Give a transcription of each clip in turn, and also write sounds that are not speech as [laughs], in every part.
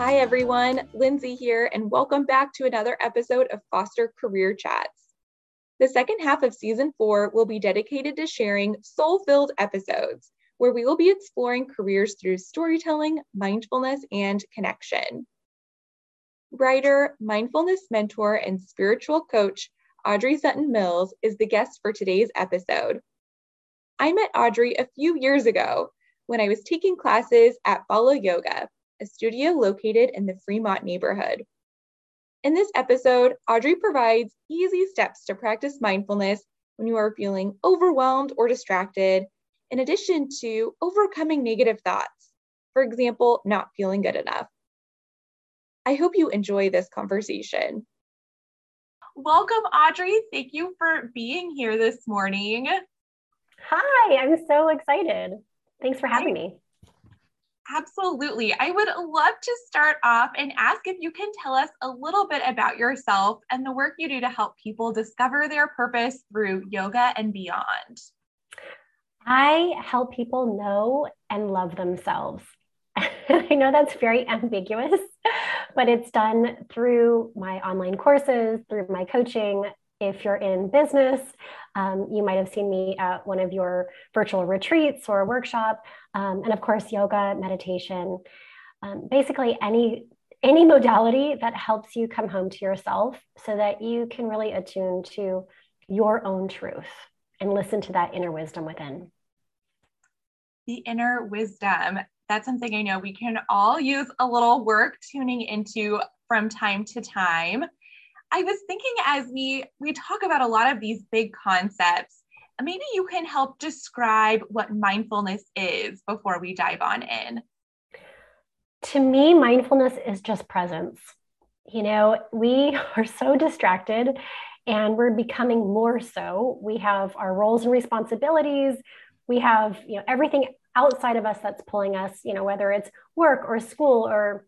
Hi, everyone. Lindsay here, and welcome back to another episode of Foster Career Chats. The second half of season four will be dedicated to sharing soul filled episodes where we will be exploring careers through storytelling, mindfulness, and connection. Writer, mindfulness mentor, and spiritual coach Audrey Sutton Mills is the guest for today's episode. I met Audrey a few years ago when I was taking classes at Follow Yoga, a studio located in the Fremont neighborhood. In this episode, Audrey provides easy steps to practice mindfulness when you are feeling overwhelmed or distracted, in addition to overcoming negative thoughts, for example, not feeling good enough. I hope you enjoy this conversation. Welcome, Audrey. Thank you for being here this morning. Hi, I'm so excited. Thanks for having me. Absolutely. I would love to start off and ask if you can tell us a little bit about yourself and the work you do to help people discover their purpose through yoga and beyond. I help people know and love themselves. [laughs] I know that's very ambiguous, [laughs] but it's done through my online courses, through my coaching. If you're in business, um, you might have seen me at one of your virtual retreats or a workshop, um, and of course, yoga, meditation, um, basically any any modality that helps you come home to yourself, so that you can really attune to your own truth and listen to that inner wisdom within. The inner wisdom. That's something I know we can all use a little work tuning into from time to time. I was thinking as we we talk about a lot of these big concepts, maybe you can help describe what mindfulness is before we dive on in. To me, mindfulness is just presence. You know, we [laughs] are so distracted and we're becoming more so. We have our roles and responsibilities. We have, you know, everything outside of us that's pulling us, you know, whether it's work or school or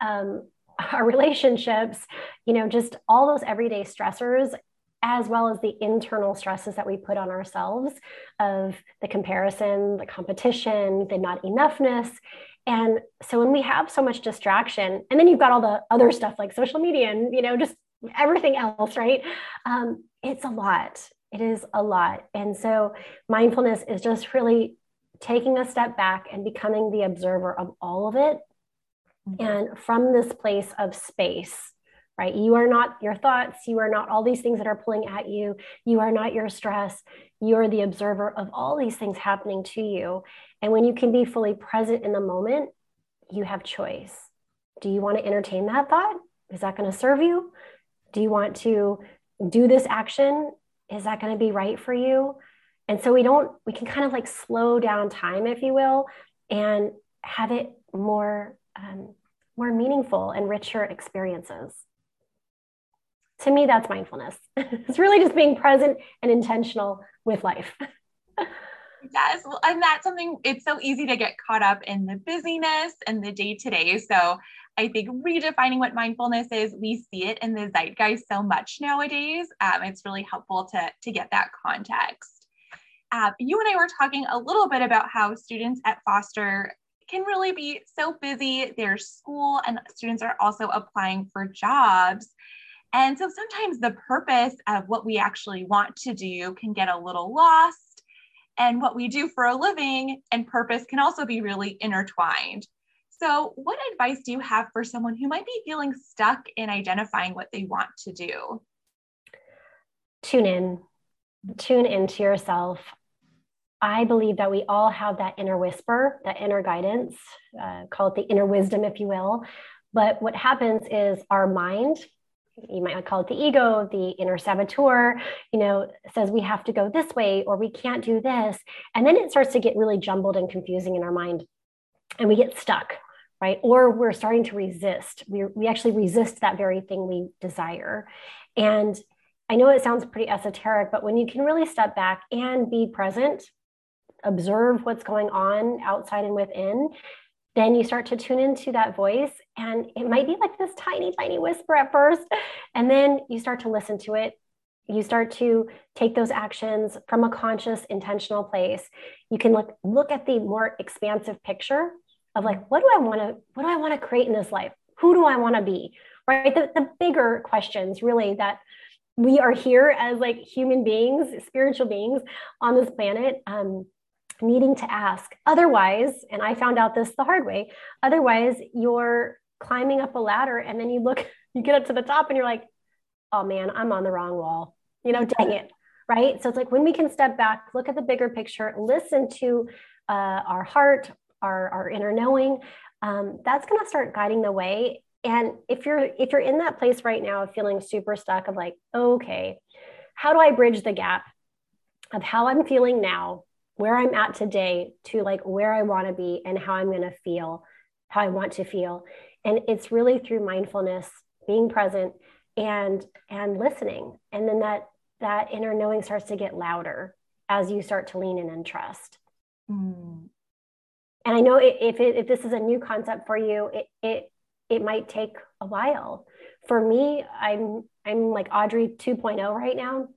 um, [laughs] our relationships, you know, just all those everyday stressors, as well as the internal stresses that we put on ourselves of the comparison, the competition, the not enoughness. And so when we have so much distraction, and then you've got all the other stuff like social media and, you know, just everything else, right? Um, it's a lot. It is a lot. And so mindfulness is just really taking a step back and becoming the observer of all of it Mm-hmm. And from this place of space, right? You are not your thoughts. You are not all these things that are pulling at you. You are not your stress. You are the observer of all these things happening to you. And when you can be fully present in the moment, you have choice. Do you want to entertain that thought? Is that going to serve you? Do you want to do this action? Is that going to be right for you? And so we don't, we can kind of like slow down time, if you will, and have it more um, more meaningful and richer experiences. To me, that's mindfulness. [laughs] it's really just being present and intentional with life. [laughs] yes, well, and that's something it's so easy to get caught up in the busyness and the day to day. So I think redefining what mindfulness is, we see it in the zeitgeist so much nowadays. Um, it's really helpful to, to get that context. Uh, you and I were talking a little bit about how students at Foster can really be so busy. There's school, and students are also applying for jobs. And so sometimes the purpose of what we actually want to do can get a little lost. And what we do for a living and purpose can also be really intertwined. So, what advice do you have for someone who might be feeling stuck in identifying what they want to do? Tune in, tune into yourself. I believe that we all have that inner whisper, that inner guidance, uh, call it the inner wisdom, if you will. But what happens is our mind, you might call it the ego, the inner saboteur, you know, says we have to go this way or we can't do this. And then it starts to get really jumbled and confusing in our mind. And we get stuck, right? Or we're starting to resist. We, we actually resist that very thing we desire. And I know it sounds pretty esoteric, but when you can really step back and be present observe what's going on outside and within, then you start to tune into that voice. And it might be like this tiny, tiny whisper at first. And then you start to listen to it. You start to take those actions from a conscious, intentional place. You can look, look at the more expansive picture of like, what do I want to, what do I want to create in this life? Who do I want to be? Right. The, the bigger questions really that we are here as like human beings, spiritual beings on this planet, um, needing to ask. Otherwise, and I found out this the hard way, otherwise you're climbing up a ladder and then you look, [laughs] you get up to the top and you're like, oh man, I'm on the wrong wall. You know, dang it. Right. So it's like when we can step back, look at the bigger picture, listen to uh, our heart, our, our inner knowing, um, that's going to start guiding the way. And if you're if you're in that place right now of feeling super stuck, of like, okay, how do I bridge the gap of how I'm feeling now, where I'm at today, to like where I want to be and how I'm going to feel, how I want to feel, and it's really through mindfulness, being present, and and listening, and then that that inner knowing starts to get louder as you start to lean in and trust. Mm and I know if it, if this is a new concept for you, it it it might take a while. For me, I'm I'm like Audrey 2.0 right now.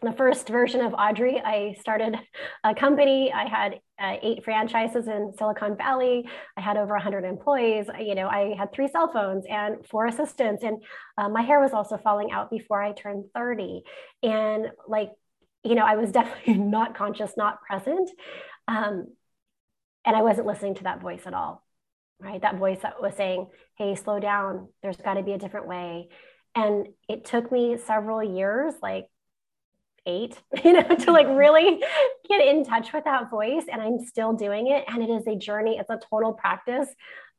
The first version of Audrey, I started a company. I had uh, eight franchises in Silicon Valley. I had over 100 employees. You know, I had three cell phones and four assistants, and uh, my hair was also falling out before I turned 30. And like, you know, I was [laughs] definitely not conscious, not present. Um, and I wasn't listening to that voice at all, right? That voice that was saying, hey, slow down. There's got to be a different way. And it took me several years, like eight, [laughs] you know, to like really get in touch with that voice. And I'm still doing it. And it is a journey, it's a total practice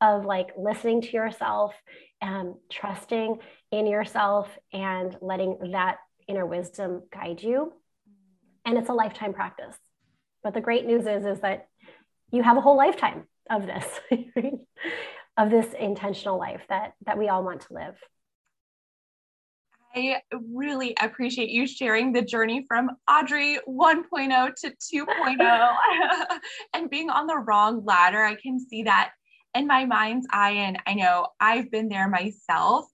of like listening to yourself and trusting in yourself and letting that inner wisdom guide you. And it's a lifetime practice. But the great news is, is that you have a whole lifetime of this [laughs] of this intentional life that that we all want to live I really appreciate you sharing the journey from Audrey 1.0 to 2.0 [laughs] and being on the wrong ladder. I can see that in my mind's eye, and I know I've been there myself.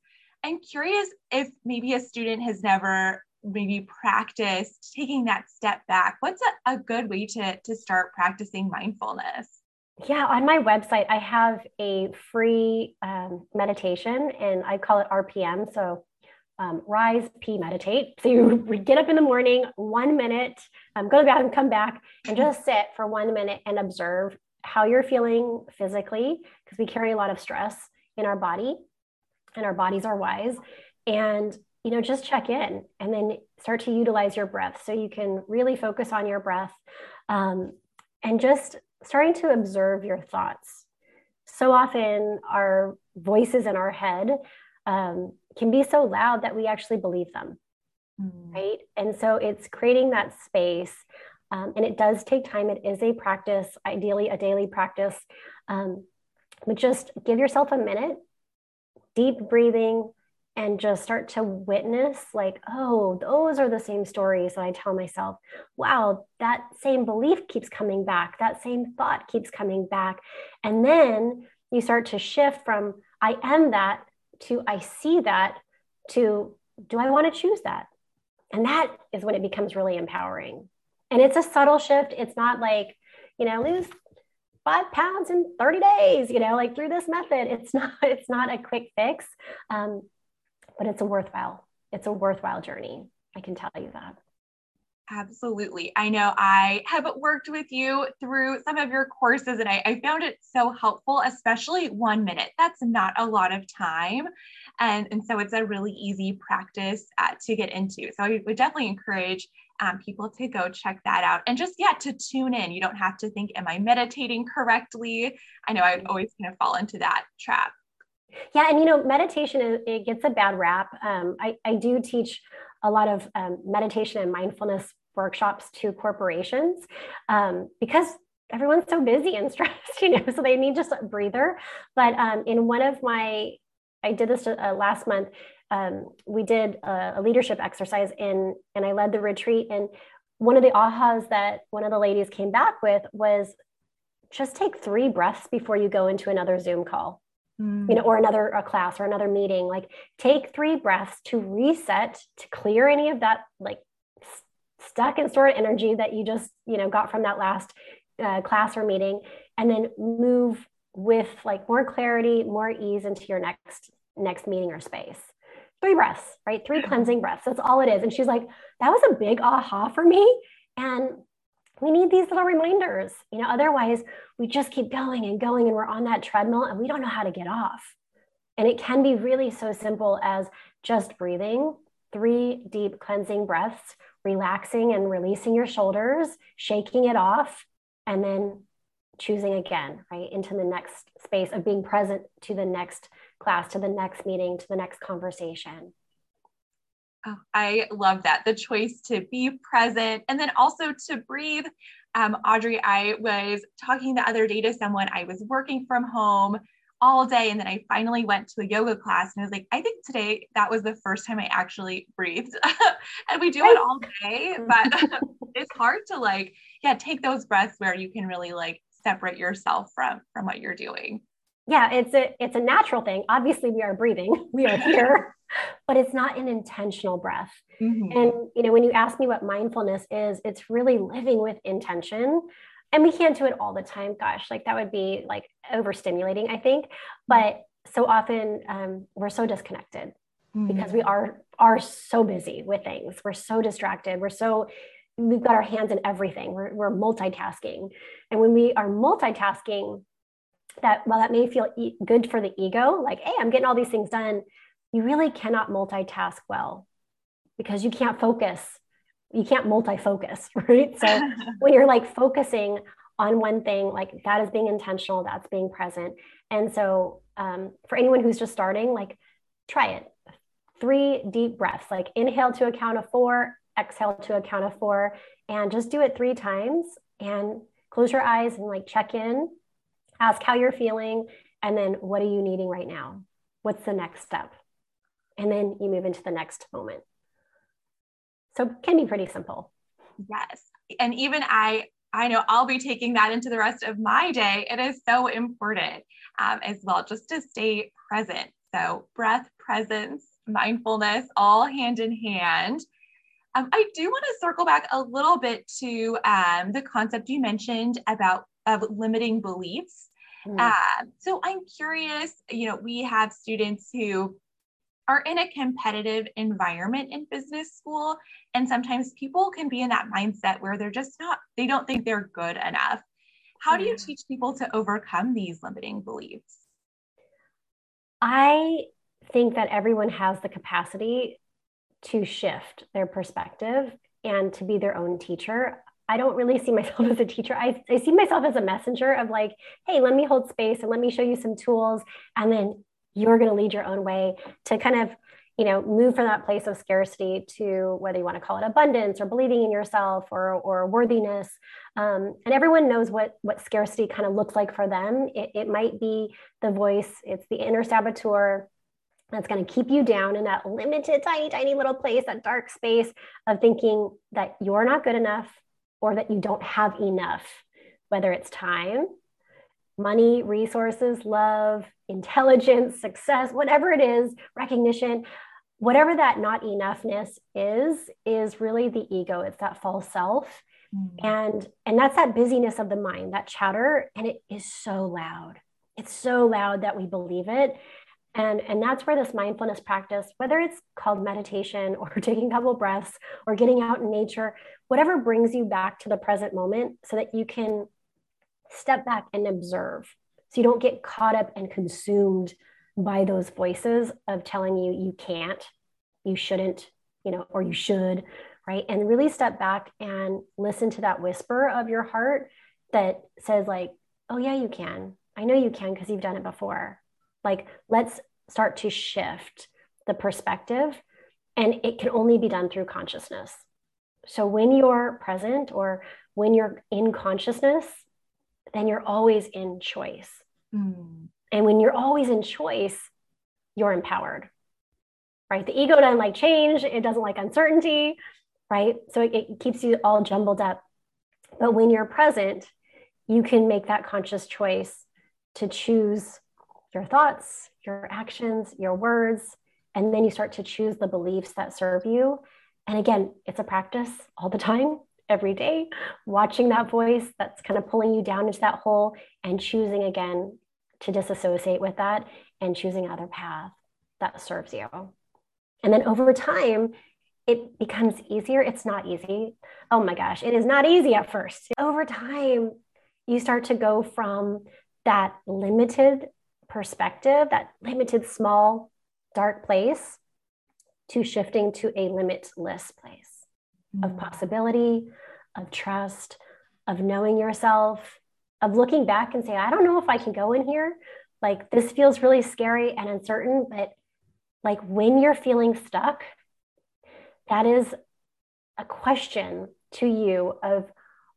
I'm curious if maybe a student has never maybe practiced taking that step back, what's a, a good way to, to start practicing mindfulness? Yeah, on my website, I have a free um, meditation and I call it RPM. So um, rise, P, meditate. So you [laughs] get up in the morning, one minute, um, go to the bathroom, come back, and just sit for one minute and observe how you're feeling physically, because we carry a lot of stress in our body and our bodies are wise. And you know, just check in and then start to utilize your breath so you can really focus on your breath um, and just starting to observe your thoughts. So often, our voices in our head um, can be so loud that we actually believe them. Mm. Right. And so it's creating that space. Um, and it does take time. It is a practice, ideally, a daily practice. Um, but just give yourself a minute, deep breathing, and just start to witness like oh those are the same stories that i tell myself wow that same belief keeps coming back that same thought keeps coming back and then you start to shift from i am that to i see that to do i want to choose that? And that is when it becomes really empowering. And it's a subtle shift. It's not like you know lose five pounds in 30 days you know like through this method. It's [laughs] not it's not a quick fix um, but it's a worthwhile it's a worthwhile journey. I can tell you that Absolutely. I know I have worked with you through some of your courses and I, I, found it so helpful, especially one minute. That's not a lot of time. And, and so it's a really easy practice uh, to get into. So I would definitely encourage um, people to go check that out and just, yeah, to tune in. You don't have to think, am I meditating correctly? I know I would always kind of fall into that trap. Yeah, and you know, meditation it gets a bad rap. Um, I, I do teach a lot of um, meditation and mindfulness workshops to corporations um, because everyone's so busy and [laughs] stressed, you know, so they need just a breather. But um, in one of my, I did this uh, last month. Um, we did a, a leadership exercise in, and I led the retreat. And one of the ahas that one of the ladies came back with was just take three breaths before you go into another Zoom call mm. you know, or another a class or another meeting. Like take three breaths to reset, to clear any of that like stuck and stored energy that you just, you know, got from that last uh, class or meeting, and then move with like more clarity, more ease into your next next meeting or space. Three breaths, right? Three cleansing breaths. That's all it is. And she's like, that was a big aha for me. And we need these little reminders. You know, otherwise we just keep going and going and we're on that treadmill and we don't know how to get off. And it can be really so simple as just breathing, three deep cleansing breaths, relaxing and releasing your shoulders, shaking it off, and then choosing again, right, into the next space of being present to the next class, to the next meeting, to the next conversation. Oh, I love that. The choice to be present and then also to breathe. Um, Audrey, I was talking the other day to someone, I was working from home all day. And then I finally went to a yoga class and I was like, I think today that was the first time I actually breathed. [laughs] and we do it all day, but [laughs] it's hard to like, yeah, take those breaths where you can really like separate yourself from from what you're doing. Yeah, it's a it's a natural thing. Obviously, we are breathing. [laughs] We are here. [laughs] but it's not an intentional breath. Mm-hmm. And you know, when you ask me what mindfulness is, it's really living with intention and we can't do it all the time gosh like that would be like overstimulating i think but so often um, we're so disconnected mm-hmm. because we are are so busy with things we're so distracted we're so we've got our hands in everything we're, we're multitasking and when we are multitasking that while that may feel e- good for the ego like hey i'm getting all these things done you really cannot multitask well because you can't focus you can't multi-focus, [laughs] right? So [laughs] when you're like focusing on one thing, like that is being intentional, that's being present. And so um, for anyone who's just starting, like try it. Three deep breaths, like inhale to a count of four, exhale to a count of four, and just do it three times and close your eyes and like check in, ask how you're feeling, and then what are you needing right now? What's the next step? And then you move into the next moment. So can be pretty simple. Yes. And even I, I know I'll be taking that into the rest of my day. It is so important um, as well, just to stay present. So, breath, presence, mindfulness, all hand in hand. Um, I do want to circle back a little bit to um, the concept you mentioned about of limiting beliefs. Mm. Uh, so I'm curious. You know, we have students who are in a competitive environment in business school. And sometimes people can be in that mindset where they're just not, they don't think they're good enough. How do you teach people to overcome these limiting beliefs? I think that everyone has the capacity to shift their perspective and to be their own teacher. I don't really see myself [laughs] as a teacher. I, I see myself as a messenger of like, hey, let me hold space and let me show you some tools. And then you're going to lead your own way to kind of you know move from that place of scarcity to whether you want to call it abundance or believing in yourself or or worthiness um, and everyone knows what what scarcity kind of looks like for them it, it might be the voice it's the inner saboteur that's going to keep you down in that limited tiny tiny little place that dark space of thinking that you're not good enough or that you don't have enough whether it's time money, resources, love, intelligence, success, whatever it is, recognition, whatever that not enoughness is, is really the ego. It's that false self. Mm-hmm. And and that's that busyness of the mind, that chatter, and it is so loud. It's so loud that we believe it. And, and that's where this mindfulness practice, whether it's called meditation [laughs] or taking a couple breaths or getting out in nature, whatever brings you back to the present moment so that you can step back and observe. So you don't get caught up and consumed by those voices of telling you you can't you shouldn't you know or you should right? And really step back and listen to that whisper of your heart that says like oh yeah you can. I know you can because you've done it before. Like let's start to shift the perspective and it can only be done through consciousness so when you're present or when you're in consciousness then you're always in choice. Mm. And when you're always in choice, you're empowered, right? The ego doesn't like change, it doesn't like uncertainty, right? So it, it keeps you all jumbled up. But when you're present, you can make that conscious choice to choose your thoughts, your actions, your words, and then you start to choose the beliefs that serve you. And again, it's a practice all the time every day, watching that voice that's kind of pulling you down into that hole and choosing again to disassociate with that and choosing another path that serves you. And then over time, it becomes easier. It's not easy. Oh my gosh, it is not easy at first. Over time, you start to go from that limited perspective, that limited, small, dark place, to shifting to a limitless place mm-hmm. of possibility, of trust, of knowing yourself, of looking back and say, I don't know if I can go in here. Like this feels really scary and uncertain, but like when you're feeling stuck, that is a question to you of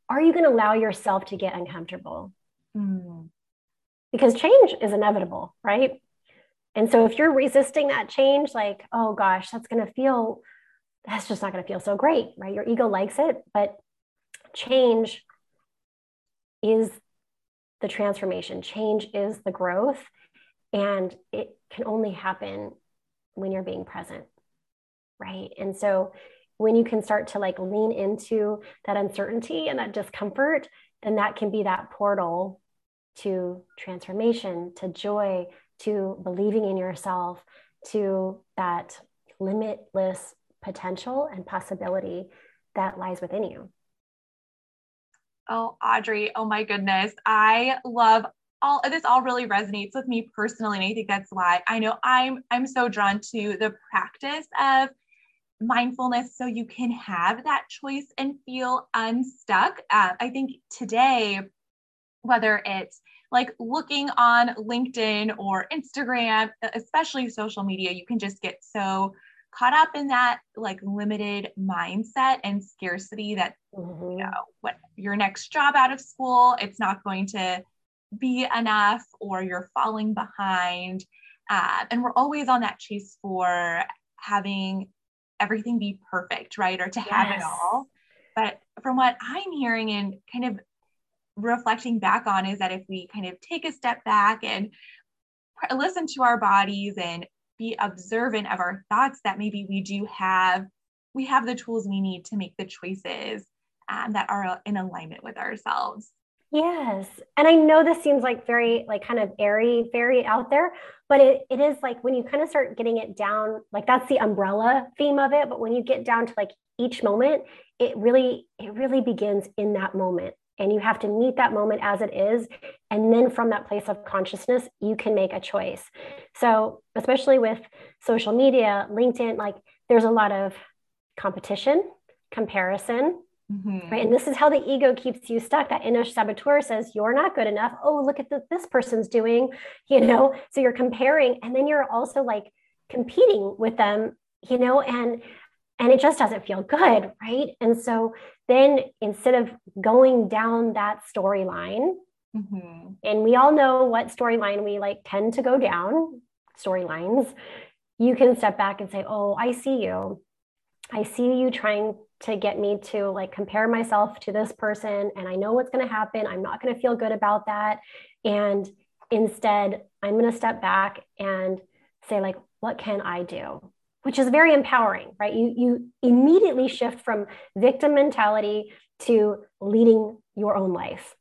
are you going to allow yourself to get uncomfortable? Mm. Because change is inevitable, right? And so if you're resisting that change, like, oh gosh, that's going to feel, that's just not going to feel so great, right? Your ego likes it, but change is the transformation, change is the growth. And it can only happen when you're being present, right? And so when you can start to like lean into that uncertainty and that discomfort, then that can be that portal to transformation, to joy, to believing in yourself, to that limitless potential and possibility that lies within you. Oh, Audrey, oh my goodness. I love all this all really resonates with me personally. And I think that's why I know I'm I'm so drawn to the practice of mindfulness so you can have that choice and feel unstuck. Uh, I think today, whether it's like looking on LinkedIn or Instagram, especially social media, you can just get so caught up in that like limited mindset and scarcity that mm-hmm. you know what your next job out of school it's not going to be enough or you're falling behind uh, and we're always on that chase for having everything be perfect, right? Or to yes. have it all. But from what I'm hearing and kind of reflecting back on is that if we kind of take a step back and listen to our bodies and be observant of our thoughts that maybe we do have we have the tools we need to make the choices um, that are in alignment with ourselves Yes. And I know this seems like very like kind of airy, very out there, but it, it is like when you kind of start getting it down, like that's the umbrella theme of it. But when you get down to like each moment, it really, it really begins in that moment. And you have to meet that moment as it is. And then from that place of consciousness, you can make a choice. So, especially with social media, LinkedIn, like there's a lot of competition, comparison, Mm-hmm. Right. And this is how the ego keeps you stuck. That inner saboteur says, You're not good enough. Oh, look at what this person's doing. [laughs] You know, so you're comparing. And then you're also like competing with them, you know, and and it just doesn't feel good. Right. And so then instead of going down that storyline, mm-hmm. and we all know what storyline we like tend to go down, storylines, you can step back and say, Oh, I see you. I see you trying to get me to like compare myself to this person and I know what's going to happen. I'm not going to feel good about that. And instead, I'm going to step back and say like what can I do? Which is very empowering, right? You you immediately shift from victim mentality to leading your own life.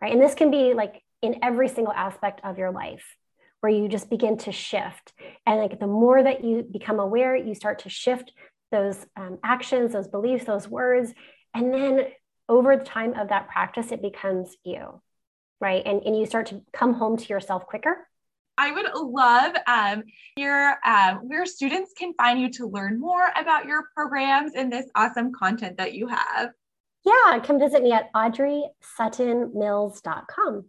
Right? And this can be like in every single aspect of your life where you just begin to shift. And like the more that you become aware, you start to shift those um, actions, those beliefs, those words. And then over the time of that practice, it becomes you, right? And, and you start to come home to yourself quicker. I would love um, your um, where students can find you to learn more about your programs and this awesome content that you have. Yeah, come visit me at audreysuttonmills.com.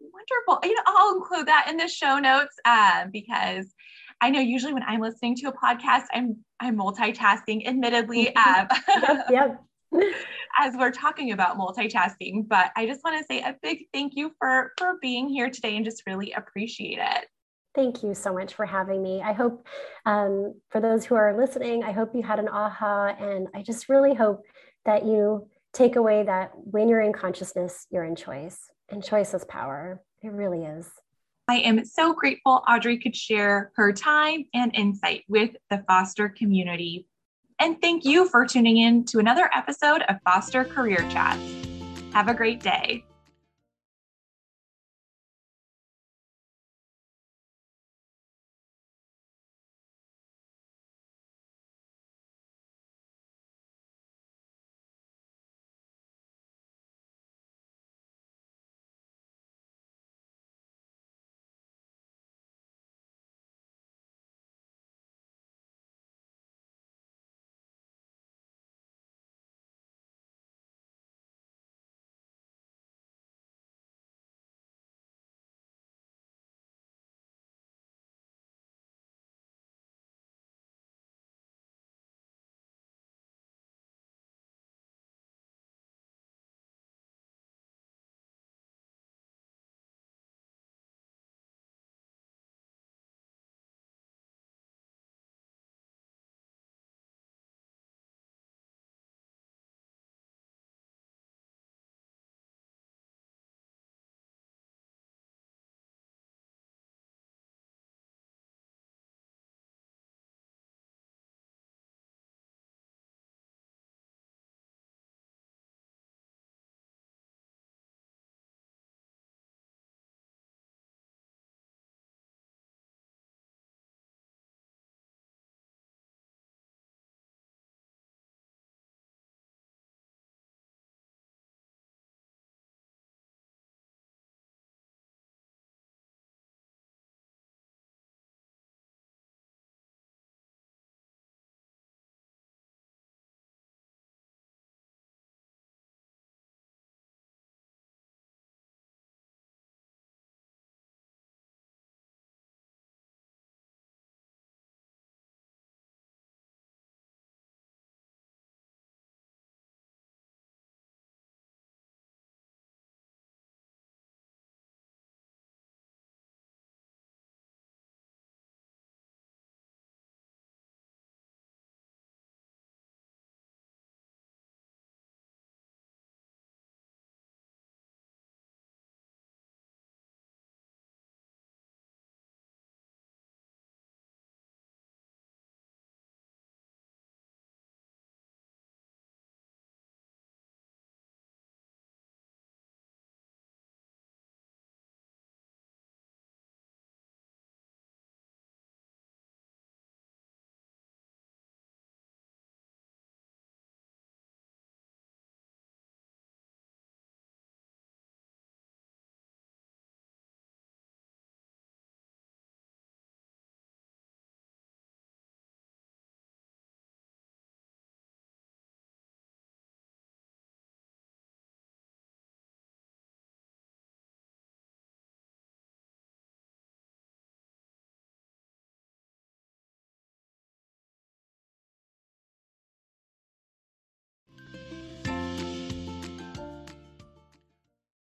Wonderful. You know, I'll include that in the show notes uh, because I know usually when I'm listening to a podcast, I'm I'm multitasking, admittedly, [laughs] um, [laughs] yep, yep. As we're talking about multitasking. But I just want to say a big thank you for for being here today and just really appreciate it. Thank you so much for having me. I hope um, for those who are listening, I hope you had an aha, and I just really hope that you take away that when you're in consciousness, you're in choice, and choice is power. It really is. I am so grateful Audrey could share her time and insight with the Foster community. And thank you for tuning in to another episode of Foster Career Chats. Have a great day.